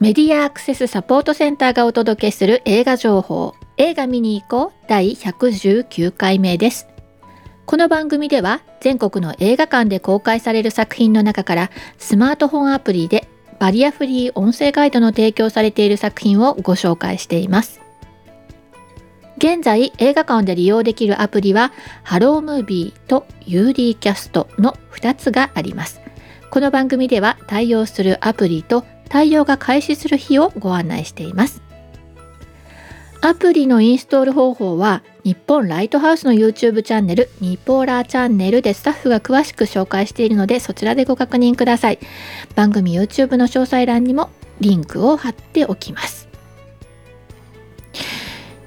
メディアアクセスサポートセンターがお届けする映画情報。映画見に行こう。第119回目です。この番組では全国の映画館で公開される作品の中からスマートフォンアプリでバリアフリー音声ガイドの提供されている作品をご紹介しています。現在映画館で利用できるアプリはハロームービーと UD キャストの2つがあります。この番組では対応するアプリと対応が開始する日をご案内しています。アプリのインストール方法は日本ライトハウスの YouTube チャンネルニポーラーチャンネルでスタッフが詳しく紹介しているのでそちらでご確認ください。番組 YouTube の詳細欄にもリンクを貼っておきます。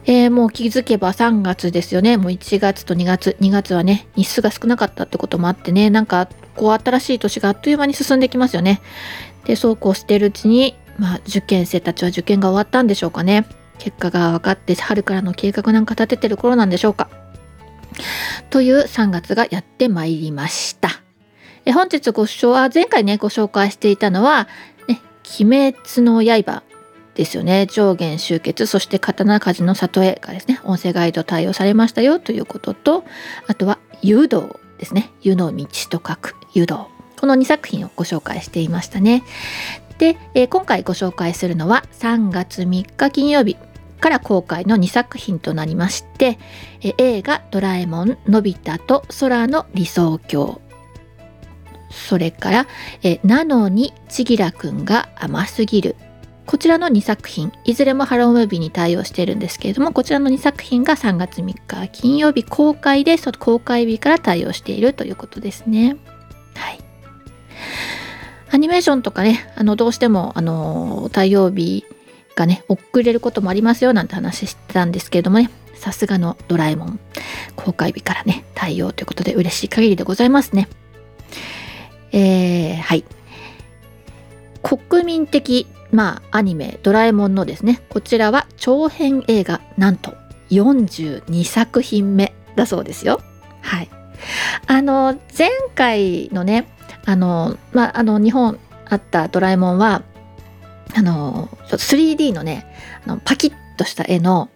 えー、もう気づけば3月ですよね。もう1月と2月、2月はね、日数が少なかったってこともあってね、なんかこう新しい年があっという間に進んできますよね。でそうこうしてるうちに、まあ、受験生たちは受験が終わったんでしょうかね。結果が分かって春からの計画なんか立ててる頃なんでしょうか。という3月がやってまいりました。え本日ご紹介前回ねご紹介していたのは「ね、鬼滅の刃」ですよね。上下集結そして刀鍛冶の里へがですね音声ガイド対応されましたよということとあとは湯道ですね。湯の道と書く湯道。この2作品をご紹介していましたね。で、えー、今回ご紹介するのは3月3日金曜日から公開の2作品となりまして、えー、映画「ドラえもんのび太と空の理想郷」それから「え、なのにちぎらくんが甘すぎる」こちらの2作品いずれもハロームービーに対応しているんですけれどもこちらの2作品が3月3日金曜日公開でその公開日から対応しているということですね。はいアニメーションとかね、あの、どうしても、あの、対応日がね、遅れることもありますよ、なんて話してたんですけれどもね、さすがのドラえもん、公開日からね、対応ということで嬉しい限りでございますね。えー、はい。国民的、まあ、アニメ、ドラえもんのですね、こちらは長編映画、なんと42作品目だそうですよ。はい。あの、前回のね、あの、まあ、あの、日本あったドラえもんは、あの、3D のね、あのパキッとした絵の、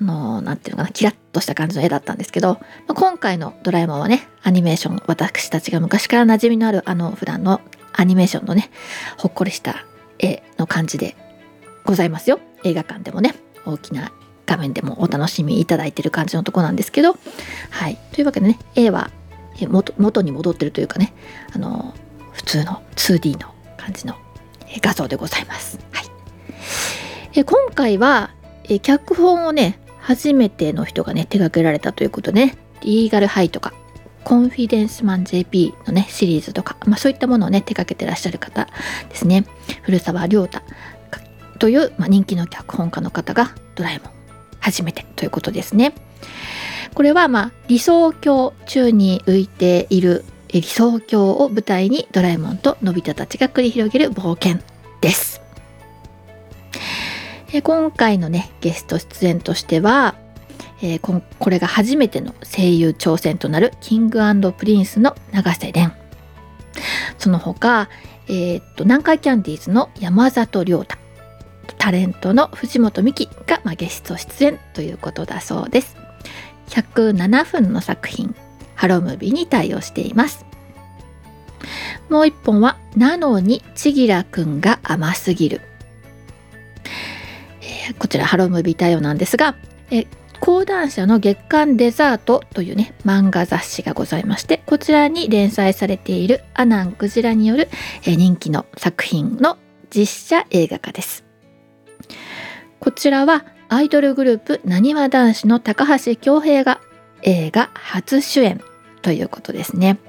あの、なんていうのかな、キラッとした感じの絵だったんですけど、まあ、今回のドラえもんはね、アニメーション、私たちが昔から馴染みのある、あの、普段のアニメーションのね、ほっこりした絵の感じでございますよ。映画館でもね、大きな画面でもお楽しみいただいてる感じのとこなんですけど、はい。というわけでね、絵は元元に戻ってるというかねあの普通の 2D の感じの画像でございます。はい、え今回はえ脚本をね初めての人がね手掛けられたということで、ね、リーガルハイとかコンフィデンスマン JP のねシリーズとか、まあ、そういったものをね手掛けてらっしゃる方ですね古澤亮太という、まあ、人気の脚本家の方がドラえもん初めてということですね。これはまあ理想郷宙に浮いている理想郷を舞台にドラえもんとのび太たちが繰り広げる冒険です。え今回のねゲスト出演としては、えー、ここれが初めての声優挑戦となるキングプリンスの永瀬廉その他、えー、っと南海キャンディーズの山里亮太タレントの藤本美貴が、まあ、ゲスト出演ということだそうです。107分の作品ハロムビに対応しています。もう一本は「なのにちぎらくんが甘すぎる」えー、こちらハロムビ対応なんですが、えー、講談社の月刊デザートというね漫画雑誌がございましてこちらに連載されているアナン・クジラによる、えー、人気の作品の実写映画化です。こちらはアイドルグループなにわ男子の高橋恭平が映画初主演。ということですね、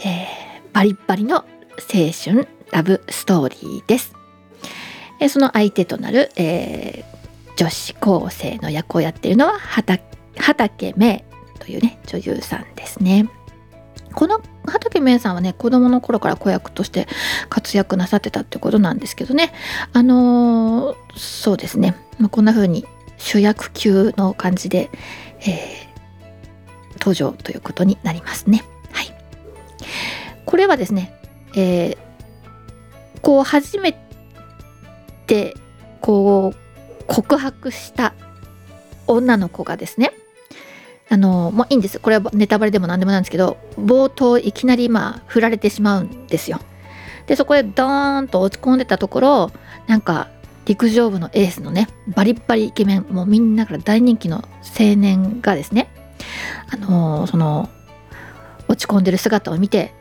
えー、バリッバリの青春ラブストーリーです、えー、その相手となる、えー、女子高生の役をやっているのは畠芽というね女優さんですね。この畠芽さんはね子供の頃から子役として活躍なさってたってことなんですけどね。あのー、そうですね、まあ、こんな風に主役級の感じで、えー、登場ということになりますね。はい、これはですね、えー、こう初めてこう告白した女の子がですねあのもういいんですこれはネタバレでも何でもなんですけど冒頭いきなりまあ振られてしまうんですよ。でそこでドーンと落ち込んでたところなんか陸上部のエースのねバリッバリイケメンもうみんなから大人気の青年がですねあのー、その落ち込んでる姿を見て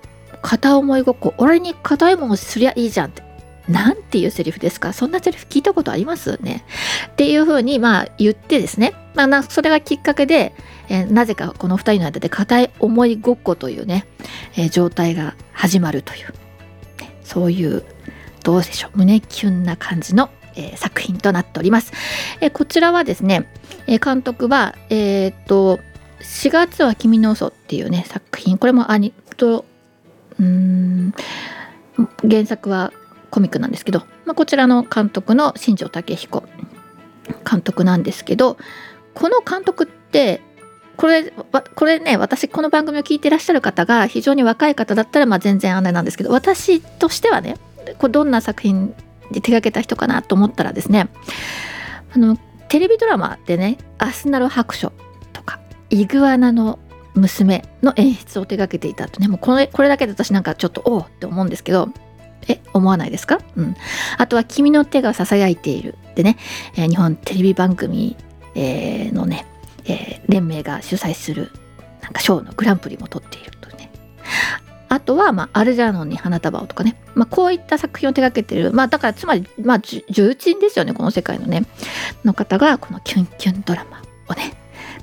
片思いごっこ俺に片思いもすりゃいいじゃんってなんていうセリフですか？そんなセリフ聞いたことあります？ね。っていうふうにまあ言ってですね、まあ、それがきっかけで、えー、なぜかこの2人の間で片思いごっこというね、えー、状態が始まるという、ね、そういうどうでしょう？胸キュンな感じのえー、作品となっております。えー、こちらはですね、え、監督は、えっと、4月は君の嘘っていうね、作品、これもアニと、うん、原作はコミックなんですけど、まあ、こちらの監督の新庄武彦監督なんですけど、この監督って、これこれね私この番組を聞いてらっしゃる方が非常に若い方だったらまあ全然あれなんですけど私としてはねこれどんな作品で手がけた人かなと思ったらですねあのテレビドラマでね「アスナル白書」とか「イグアナの娘」の演出を手がけていたとねもうこれこれだけで私なんかちょっとおおって思うんですけどえ思わないですか？うん。あとは「君の手がささやいている」でね、えー、日本テレビ番組、えー、のね、えー、連盟が主催するなんか賞のグランプリも取っているとねあとは、まあ、アルジャーノンに花束をとかね、まあ、こういった作品を手掛けてる、まあ、だからつまり、まあ、重鎮ですよねこの世界のね。の方がこのキュンキュンドラマをね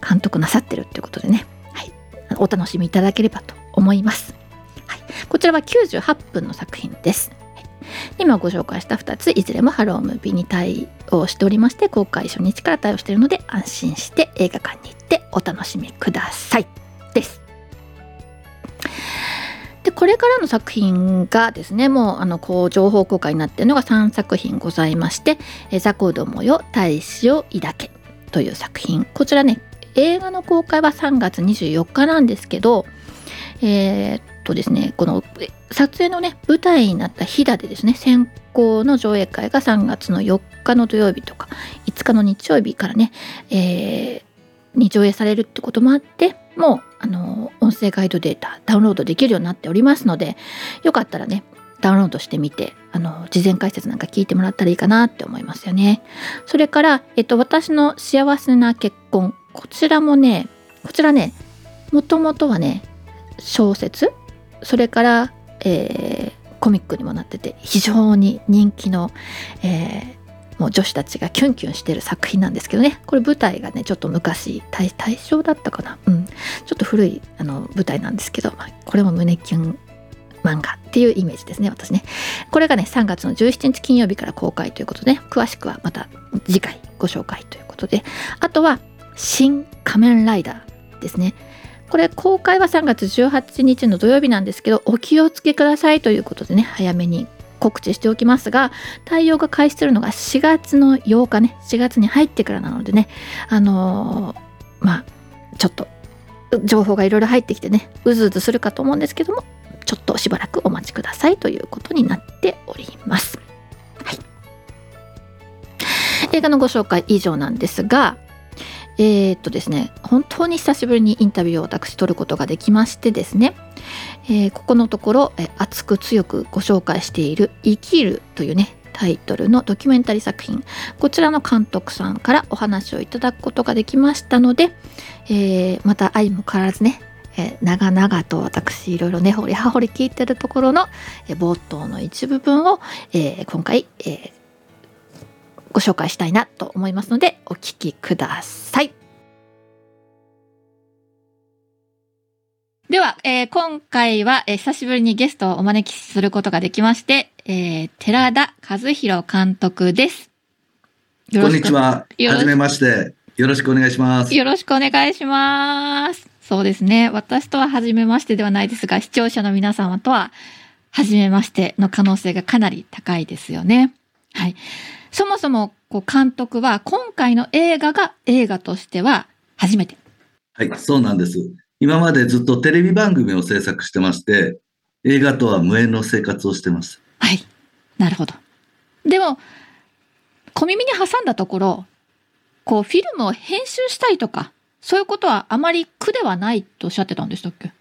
監督なさってるっていうことでね、はい、お楽しみいただければと思います、はい、こちらは98分の作品です、はい、今ご紹介した2ついずれもハロームービーに対応しておりまして公開初日から対応しているので安心して映画館に行ってお楽しみください。です。でこれからの作品がですねもうあのこう情報公開になっているのが3作品ございまして「ザコどもよ大使を抱け」という作品。こちらね映画の公開は3月24日なんですけどえー、っとですねこの撮影のね舞台になった飛騨でですね先行の上映会が3月の4日の土曜日とか5日の日曜日からね、えー、に上映されるってこともあってもうあの音声ガイドデータダウンロードできるようになっておりますのでよかったらねダウンロードしてみてあの事前解説なんか聞いてもらったらいいかなって思いますよね。それから、えっと、私の幸せな結婚こちらもねこちらねもともとはね小説それから、えー、コミックにもなってて非常に人気の、えもう女子たちがキュンキュンしてる作品なんですけどね。これ舞台がねちょっと昔大大正だったかな。うん。ちょっと古いあの舞台なんですけど、まあ、これも胸キュン漫画っていうイメージですね私ね。これがね3月の17日金曜日から公開ということで、ね、詳しくはまた次回ご紹介ということで。あとは「新仮面ライダー」ですね。これ公開は3月18日の土曜日なんですけどお気をつけくださいということでね早めに告知しておきますが対応が開始するのが4月の8日ね。4月に入ってからなのでね。あのー、まあちょっと情報がいろいろ入ってきてねうずうずするかと思うんですけどもちょっとしばらくお待ちくださいということになっております。はい、映画のご紹介以上なんですがえー、っとですね本当に久しぶりにインタビューを私取ることができましてですね、えー、ここのところ、えー、熱く強くご紹介している「生きる」というねタイトルのドキュメンタリー作品こちらの監督さんからお話をいただくことができましたので、えー、また愛も変わらずね、えー、長々と私いろいろね掘り葉掘り聞いてるところの、えー、冒頭の一部分を、えー、今回、えー、ご紹介したいなと思いますのでお聞きください。では、えー、今回は、えー、久しぶりにゲストをお招きすることができまして、えー、寺田和弘監督です。こんにちは。はじめまして。よろしくお願いします。よろしくお願いします。そうですね。私とは初めましてではないですが、視聴者の皆様とは初めましての可能性がかなり高いですよね。はい。そもそもこう監督は今回の映画が映画としては初めて。はい、そうなんです。今までずっとテレビ番組を制作してまして、映画とは無縁の生活をしてます。はい。なるほど。でも、小耳に挟んだところ、こう、フィルムを編集したいとか、そういうことはあまり苦ではないとおっしゃってたんでしたっけ？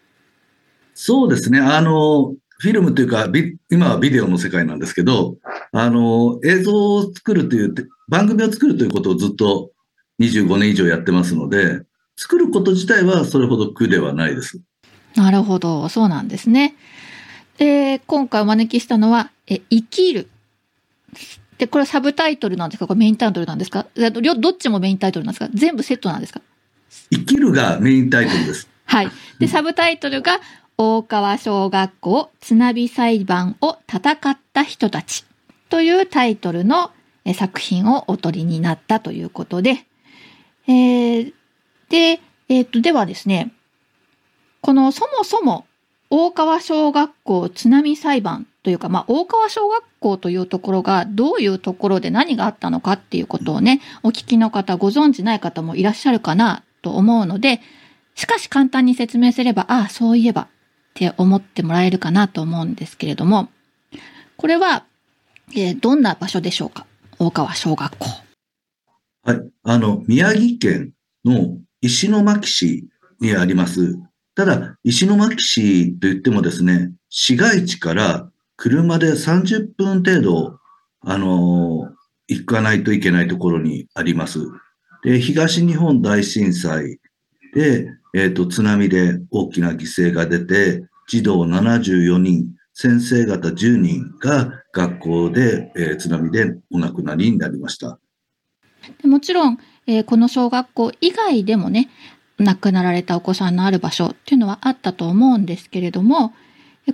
そうですね。あの、フィルムというか、今はビデオの世界なんですけど、あの、映像を作るという、番組を作るということをずっと25年以上やってますので、作ること自体はそれほど苦ではないです。なるほど、そうなんですね。で、今回お招きしたのは、え、生きる。で、これサブタイトルなんですか？これメインタイトルなんですか？どっちもメインタイトルなんですか？全部セットなんですか？生きるがメインタイトルです。はい。で、サブタイトルが、大川小学校津波裁判を戦った人たちというタイトルの作品をお取りになったということで、えー、で、えっ、と、ではですね、このそもそも大川小学校津波裁判というか、まあ、大川小学校というところがどういうところで何があったのかっていうことをね、お聞きの方、ご存知ない方もいらっしゃるかなと思うので、しかし簡単に説明すれば、ああ、そういえばって思ってもらえるかなと思うんですけれども、これは、えー、どんな場所でしょうか？大川小学校。はい。あの、宮城県の石巻市にあります。ただ、石巻市といってもですね、市街地から車で30分程度、あの行かないといけないところにあります。で、東日本大震災で、えっ、ー、と、津波で大きな犠牲が出て、児童74人、先生方10人が学校で、えー、津波でお亡くなりになりました。もちろん、えー、この小学校以外でもね、亡くなられたお子さんのある場所っていうのはあったと思うんですけれども、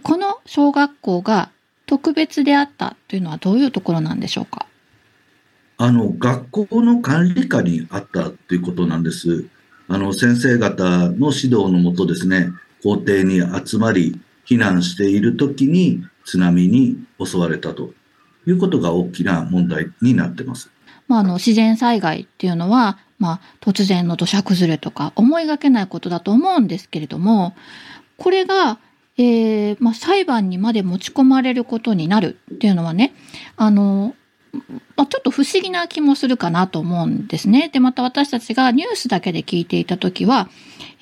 この小学校が特別であったというのはどういうところなんでしょうか？あの、学校の管理下にあったということなんです。あの、先生方の指導のもとですね、校庭に集まり、避難している時に津波に襲われたということが大きな問題になってます。まあ、あの、自然災害っていうのは、まあ、突然の土砂崩れとか思いがけないことだと思うんですけれども、これが、えー、まあ、裁判にまで持ち込まれることになるっていうのはね、あの、まあ、ちょっと不思議な気もするかなと思うんですね。で、また私たちがニュースだけで聞いていた時は、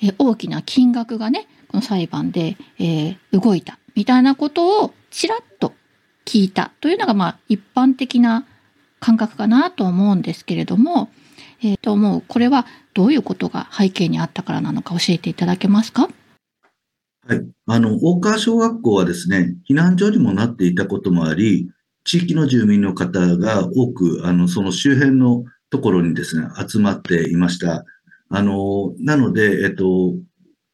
えー、大きな金額がね、この裁判で、えー、動いたみたいなことをちらっと聞いたというのが、まあ、一般的な感覚かなと思うんですけれども、えー、と思うこれはどういうことが背景にあったからなのか教えていただけますか？はい。あの、大川小学校はですね、避難所にもなっていたこともあり、地域の住民の方が多く、あの、その周辺のところにですね、集まっていました。あの、なので、えっと、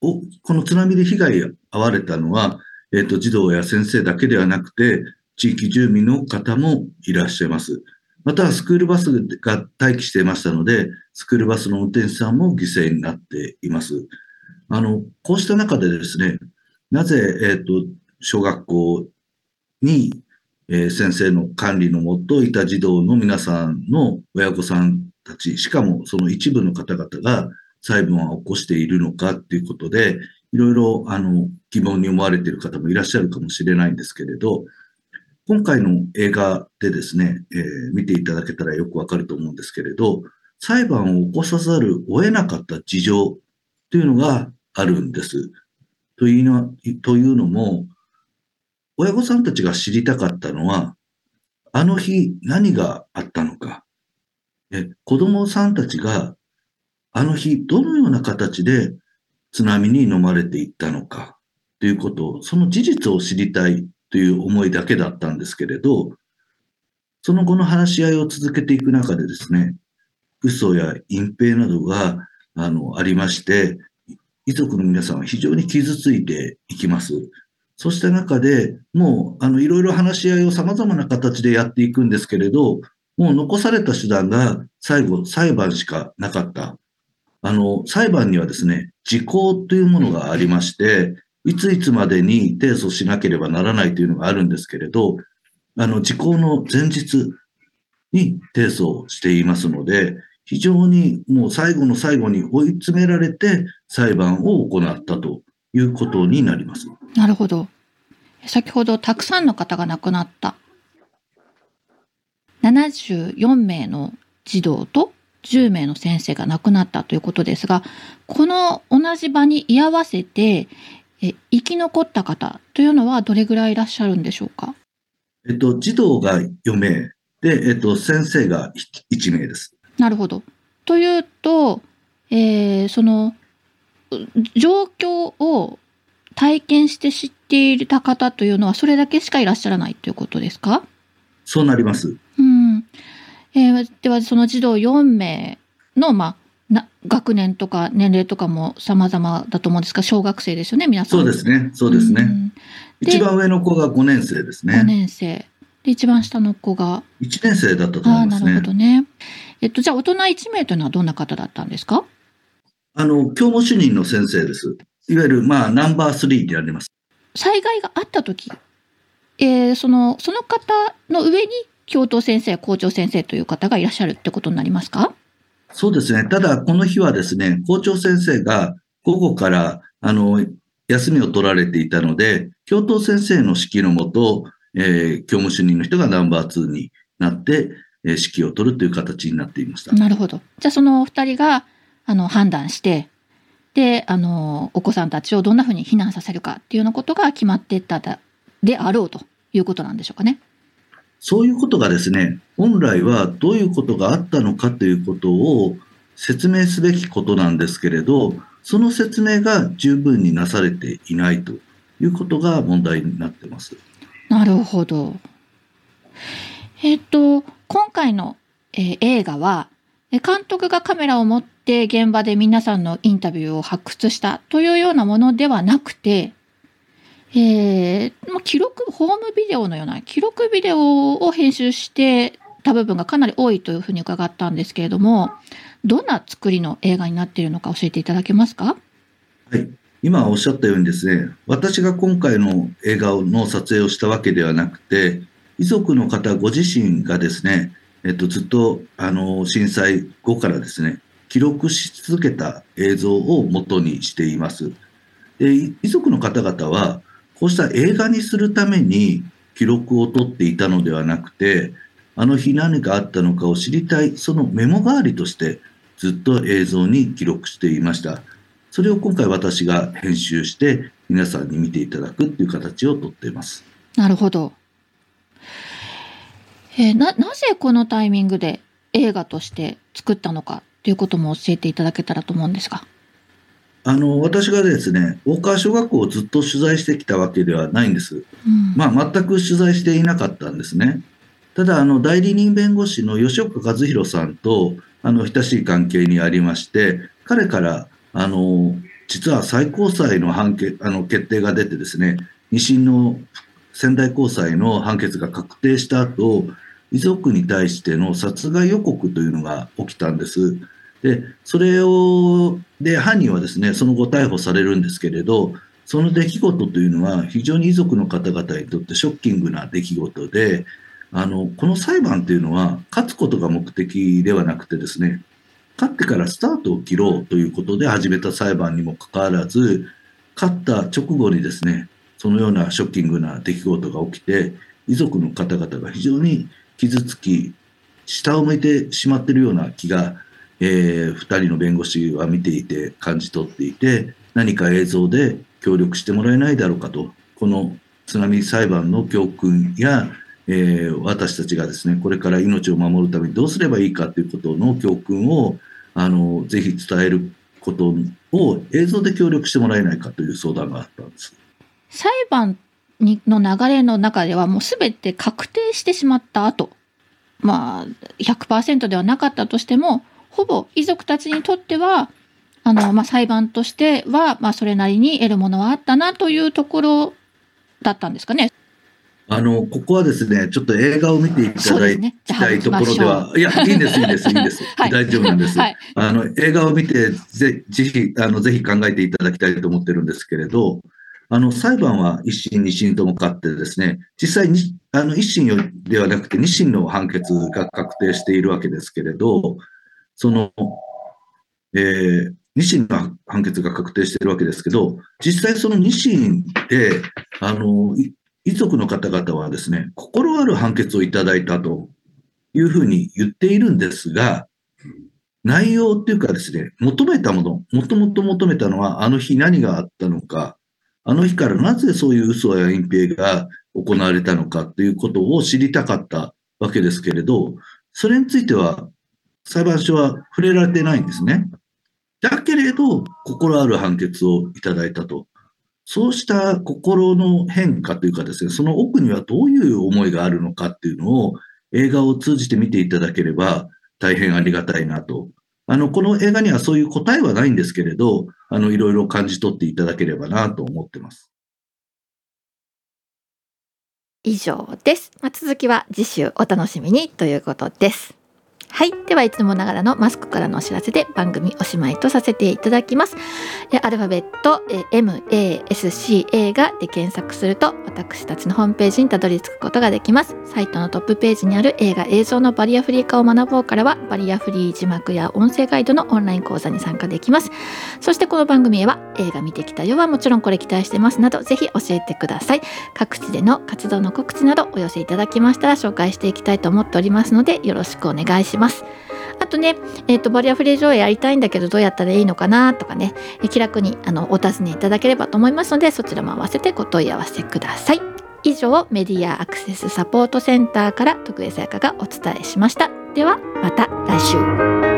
おこの津波で被害に遭われたのは、えっと、児童や先生だけではなくて、地域住民の方もいらっしゃいます。また、スクールバスが待機していましたので、スクールバスの運転手さんも犠牲になっています。あの、こうした中でですね、なぜ、えっ、ー、と、小学校に、えー、先生の管理のもといた児童の皆さんの親御さんたち、しかもその一部の方々が裁判を起こしているのかっていうことで、いろいろ、あの、疑問に思われている方もいらっしゃるかもしれないんですけれど、今回の映画でですね、えー、見ていただけたらよくわかると思うんですけれど、裁判を起こさざるを得なかった事情というのがあるんです。というのというのも、親御さんたちが知りたかったのは、あの日何があったのか、え子供さんたちがあの日どのような形で津波に飲まれていったのかということを、その事実を知りたいという思いだけだったんですけれど、その後の話し合いを続けていく中でですね、嘘や隠蔽などがあのありまして、遺族の皆さんは非常に傷ついていきます。そうした中で、もう、あの、いろいろ話し合いを様々な形でやっていくんですけれど、もう残された手段が最後、裁判しかなかった。あの、裁判にはですね、時効というものがありまして、いついつまでに提訴しなければならないというのがあるんですけれど、あの、時効の前日に提訴していますので、非常にもう最後の最後に追い詰められて裁判を行ったということになります。なるほど。先ほどたくさんの方が亡くなった。74名の児童と10名の先生が亡くなったということですが、この同じ場に居合わせて、え生き残った方というのはどれぐらいいらっしゃるんでしょうか？えっと、児童が4名で、えっと、先生が1名です。なるほど。というと、えー、その状況を体験して知っていた方というのはそれだけしかいらっしゃらないということですか？そうなります。うん。えー、ではその児童4名の、まあ、な学年とか年齢とかも様々だと思うんですが、小学生ですよね、皆さん。そうですね、そうですね。うん、一番上の子が5年生ですね。5年生。で、一番下の子が。1年生だったと思いますね。あなるほどね。えっと、じゃあ大人1名というのはどんな方だったんですか？あの、教務主任の先生です。いわゆる、まあ、ナンバー3ってあります。災害があった時、えー、その、その方の上に教頭先生、校長先生という方がいらっしゃるってことになりますか？そうですね。ただ、この日はですね、校長先生が午後から、あの、休みを取られていたので、教頭先生の指揮のもと、えー、教務主任の人がナンバー2になって、えー、指揮を取るという形になっていました。なるほど。じゃあ、そのお二人が、あの、判断して、で、あの、お子さんたちをどんなふうに避難させるかっていうようなことが決まっていったであろうということなんでしょうかね。そういうことがですね、本来はどういうことがあったのかということを説明すべきことなんですけれど、その説明が十分になされていないということが問題になってます。なるほど。えっ、と、今回の、えー、映画は、監督がカメラを持って現場で皆さんのインタビューを発掘したというようなものではなくて、えー、記録、ホームビデオのような記録ビデオを編集してた部分がかなり多いというふうに伺ったんですけれども、どんな作りの映画になっているのか教えていただけますか？はい。今おっしゃったようにですね、私が今回の映画の撮影をしたわけではなくて、遺族の方ご自身がですね、えっと、ずっと、あの、震災後からですね、記録し続けた映像を元にしています。で、遺族の方々は、こうした映画にするために記録を取っていたのではなくて、あの日何があったのかを知りたい、そのメモ代わりとしてずっと映像に記録していました。それを今回私が編集して皆さんに見ていただくっていう形をとっています。なるほど。えー、な、なぜこのタイミングで映画として作ったのかということも教えていただけたらと思うんですが。あの、私がですね、大川小学校をずっと取材してきたわけではないんです。うん、まあ、全く取材していなかったんですね。ただ、あの、代理人弁護士の吉岡和弘さんと、あの、親しい関係にありまして、彼から、あの、実は最高裁の判決、あの、決定が出てですね、二審の仙台高裁の判決が確定した後、遺族に対しての殺害予告というのが起きたんです。で、それを、で、犯人はですね、その後逮捕されるんですけれど、その出来事というのは非常に遺族の方々にとってショッキングな出来事で、あの、この裁判というのは勝つことが目的ではなくてですね、勝ってからスタートを切ろうということで始めた裁判にもかかわらず、勝った直後にですね、そのようなショッキングな出来事が起きて、遺族の方々が非常に傷つき、下を向いてしまっているような気が、えー、2人の弁護士は見ていて感じ取っていて、何か映像で協力してもらえないだろうかと、この津波裁判の教訓や、えー、私たちがですね、これから命を守るためにどうすればいいかということの教訓を、あの、ぜひ伝えることを映像で協力してもらえないかという相談があったんです。裁判にの流れの中ではもう全て確定してしまった後、まあ100%ではなかったとしても、ほぼ遺族たちにとっては、あの、まあ裁判としては、まあそれなりに得るものはあったなというところだったんですかね。あの、ここはですね、ちょっと映画を見ていただきたいところでは、いや、いいんです、いいんです、いいんです。はい、大丈夫なんです。はい、あの、映画を見て、ぜひ、あの、ぜひ考えていただきたいと思ってるんですけれど、あの、裁判は一審、二審とも勝ってですね、実際に、あの、一審ではなくて二審の判決が確定しているわけですけれど、その、えー、二審の判決が確定しているわけですけど、実際その二審で、あの、遺族の方々はですね、心ある判決をいただいたというふうに言っているんですが、内容っていうかですね、求めたもの、もともと求めたのは、あの日何があったのか、あの日からなぜそういう嘘や隠蔽が行われたのかということを知りたかったわけですけれど、それについては裁判所は触れられてないんですね。だけれど、心ある判決をいただいたと。そうした心の変化というかですね、その奥にはどういう思いがあるのかっていうのを映画を通じて見ていただければ大変ありがたいなと。あの、この映画にはそういう答えはないんですけれど、あの、いろいろ感じ取っていただければなと思ってます。以上です。まあ、続きは次週お楽しみにということです。はい。では、いつもながらのマスクからのお知らせで番組おしまいとさせていただきます。アルファベット MASCA がで検索すると私たちのホームページにたどり着くことができます。サイトのトップページにある映画映像のバリアフリー化を学ぼうからはバリアフリー字幕や音声ガイドのオンライン講座に参加できます。そしてこの番組へは映画見てきたよはもちろんこれ期待してますなどぜひ教えてください。各地での活動の告知などお寄せいただきましたら紹介していきたいと思っておりますのでよろしくお願いします。ます。あとね、えーと、バリアフリー上映やりたいんだけどどうやったらいいのかなとかね、気楽にあのお尋ねいただければと思いますのでそちらも合わせてご問い合わせください。以上メディアアクセスサポートセンターから徳江さやかがお伝えしました。ではまた来週。